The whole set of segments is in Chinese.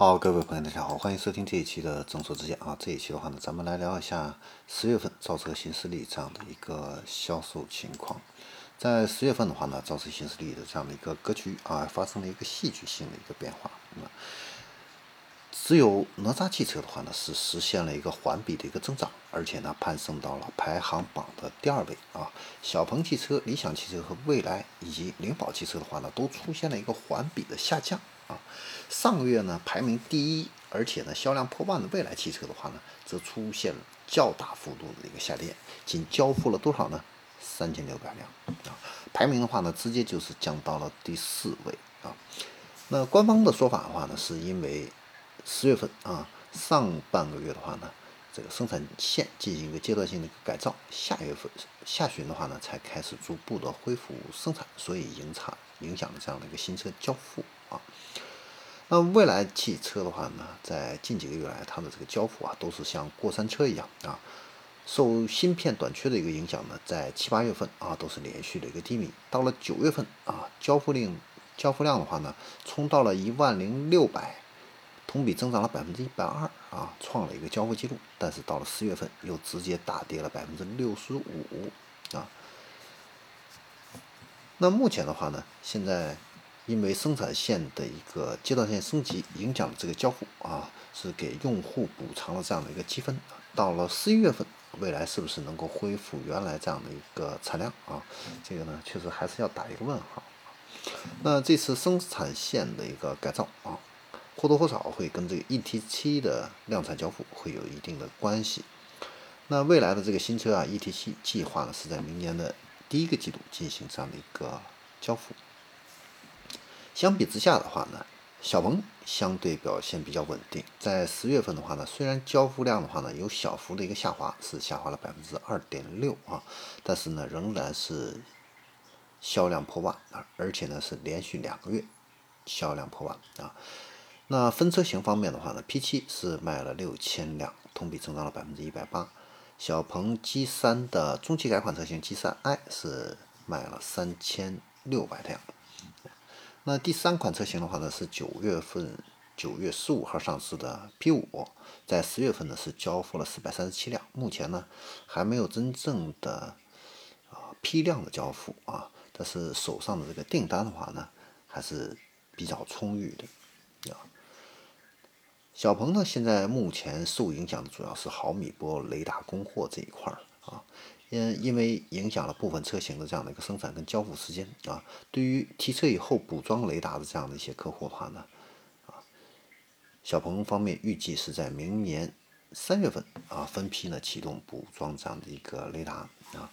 好，各位朋友，大家好，欢迎收听这一期的正说之见啊。这一期的话呢，咱们来聊一下十月份造车新势力这样的一个销售情况。在十月份的话呢，造车新势力的这样的一个格局啊，发生了一个戏剧性的一个变化。那么，只有哪吒汽车的话呢，是实现了一个环比的一个增长，而且呢，攀升到了排行榜的第二位啊。小鹏汽车、理想汽车和蔚来以及灵宝汽车的话呢，都出现了一个环比的下降。啊，上个月呢排名第一，而且呢销量破万的蔚来汽车的话呢，则出现了较大幅度的一个下跌，仅交付了多少呢？三千六百辆啊，排名的话呢，直接就是降到了第四位啊。那官方的说法的话呢，是因为十月份啊上半个月的话呢，这个生产线进行一个阶段性的改造，下月份下旬的话呢，才开始逐步的恢复生产，所以影响影响了这样的一个新车交付啊。那未来汽车的话呢，在近几个月来，它的这个交付啊，都是像过山车一样啊。受芯片短缺的一个影响呢，在七八月份啊，都是连续的一个低迷。到了九月份啊，交付量交付量的话呢，冲到了一万零六百，同比增长了百分之一百二啊，创了一个交付记录。但是到了十月份，又直接大跌了百分之六十五啊。那目前的话呢，现在。因为生产线的一个阶段性升级，影响了这个交付啊，是给用户补偿了这样的一个积分。到了十一月份，未来是不是能够恢复原来这样的一个产量啊？这个呢，确实还是要打一个问号。那这次生产线的一个改造啊，或多或少会跟这个 ET7 的量产交付会有一定的关系。那未来的这个新车啊，ET7 计划呢是在明年的第一个季度进行这样的一个交付。相比之下的话呢，小鹏相对表现比较稳定。在十月份的话呢，虽然交付量的话呢有小幅的一个下滑，是下滑了百分之二点六啊，但是呢仍然是销量破万啊，而且呢是连续两个月销量破万啊。那分车型方面的话呢，P7 是卖了六千辆，同比增长了百分之一百八。小鹏 G3 的中期改款车型 G3i 是卖了三千六百辆。那第三款车型的话呢，是九月份九月十五号上市的 P 五，在十月份呢是交付了四百三十七辆，目前呢还没有真正的啊批量的交付啊，但是手上的这个订单的话呢还是比较充裕的啊。小鹏呢现在目前受影响的主要是毫米波雷达供货这一块儿啊。因因为影响了部分车型的这样的一个生产跟交付时间啊，对于提车以后补装雷达的这样的一些客户的话呢，啊，小鹏方面预计是在明年三月份啊分批呢启动补装这样的一个雷达啊。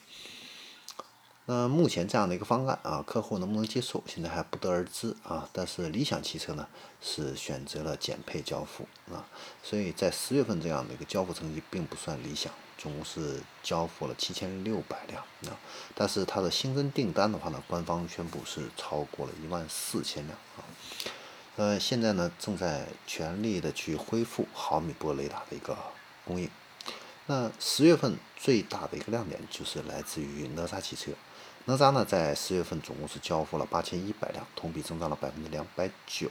那目前这样的一个方案啊，客户能不能接受，现在还不得而知啊。但是理想汽车呢是选择了减配交付啊，所以在十月份这样的一个交付成绩并不算理想。总共是交付了七千六百辆啊，但是它的新增订单的话呢，官方宣布是超过了一万四千辆啊。呃，现在呢正在全力的去恢复毫米波雷达的一个供应。那十月份最大的一个亮点就是来自于哪吒汽车。哪吒呢，在十月份总共是交付了八千一百辆，同比增长了百分之两百九，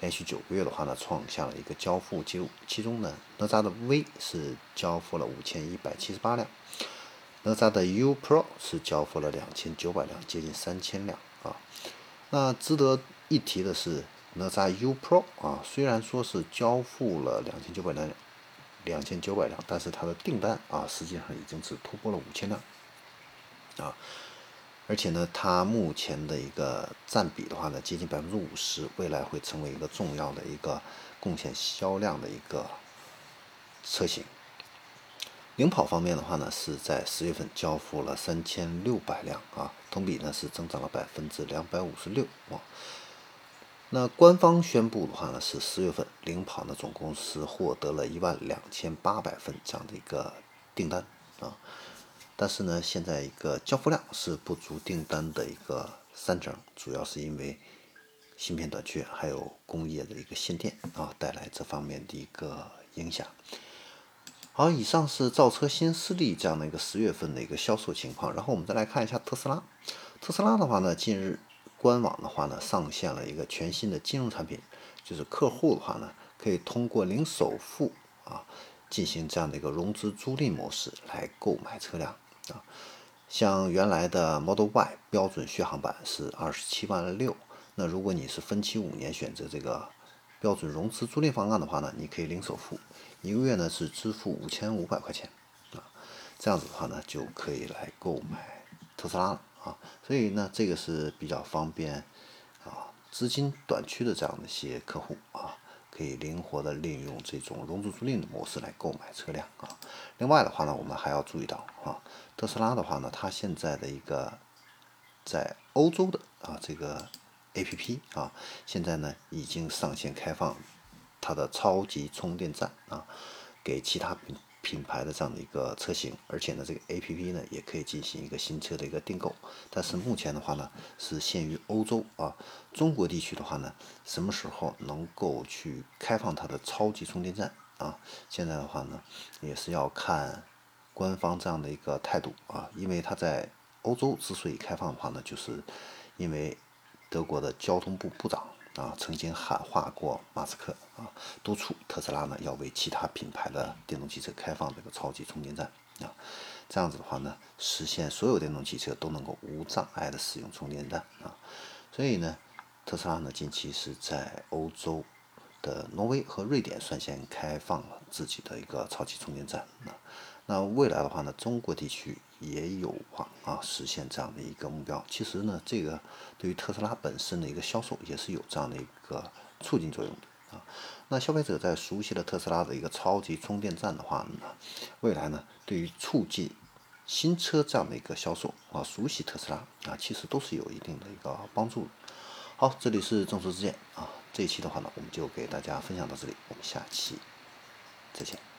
连续九个月的话呢，创下了一个交付记录。其中呢，哪吒的 V 是交付了五千一百七十八辆，哪吒的 U Pro 是交付了两千九百辆，接近三千辆啊。那值得一提的是，哪吒 U Pro 啊，虽然说是交付了两千九百辆，两千九百辆，但是它的订单啊，实际上已经是突破了五千辆啊。而且呢，它目前的一个占比的话呢，接近百分之五十，未来会成为一个重要的一个贡献销量的一个车型。领跑方面的话呢，是在十月份交付了三千六百辆啊，同比呢是增长了百分之两百五十六啊。那官方宣布的话呢，是十月份领跑呢总共是获得了一万两千八百份这样的一个订单啊。但是呢，现在一个交付量是不足订单的一个三成，主要是因为芯片短缺，还有工业的一个限电啊，带来这方面的一个影响。好，以上是造车新势力这样的一个十月份的一个销售情况。然后我们再来看一下特斯拉。特斯拉的话呢，近日官网的话呢，上线了一个全新的金融产品，就是客户的话呢。可以通过零首付啊进行这样的一个融资租赁模式来购买车辆啊。像原来的 Model Y 标准续航版是二十七万六，那如果你是分期五年选择这个标准融资租赁方案的话呢，你可以零首付，一个月呢是支付五千五百块钱啊，这样子的话呢就可以来购买特斯拉了啊，所以呢这个是比较方便啊资金短缺的这样的一些客户啊。可以灵活的利用这种融资租赁的模式来购买车辆啊。另外的话呢，我们还要注意到啊，特斯拉的话呢，它现在的一个在欧洲的啊这个 APP 啊，现在呢已经上线开放它的超级充电站啊，给其他。品牌的这样的一个车型，而且呢，这个 A P P 呢也可以进行一个新车的一个订购，但是目前的话呢是限于欧洲啊，中国地区的话呢，什么时候能够去开放它的超级充电站啊？现在的话呢也是要看官方这样的一个态度啊，因为它在欧洲之所以开放的话呢，就是因为德国的交通部部长。啊，曾经喊话过马斯克啊，督促特斯拉呢要为其他品牌的电动汽车开放这个超级充电站啊，这样子的话呢，实现所有电动汽车都能够无障碍的使用充电站啊。所以呢，特斯拉呢近期是在欧洲的挪威和瑞典率先开放了自己的一个超级充电站啊。那未来的话呢，中国地区也有望啊实现这样的一个目标。其实呢，这个对于特斯拉本身的一个销售也是有这样的一个促进作用的啊。那消费者在熟悉了特斯拉的一个超级充电站的话呢，未来呢，对于促进新车这样的一个销售啊，熟悉特斯拉啊，其实都是有一定的一个帮助。好，这里是正说之见啊，这一期的话呢，我们就给大家分享到这里，我们下期再见。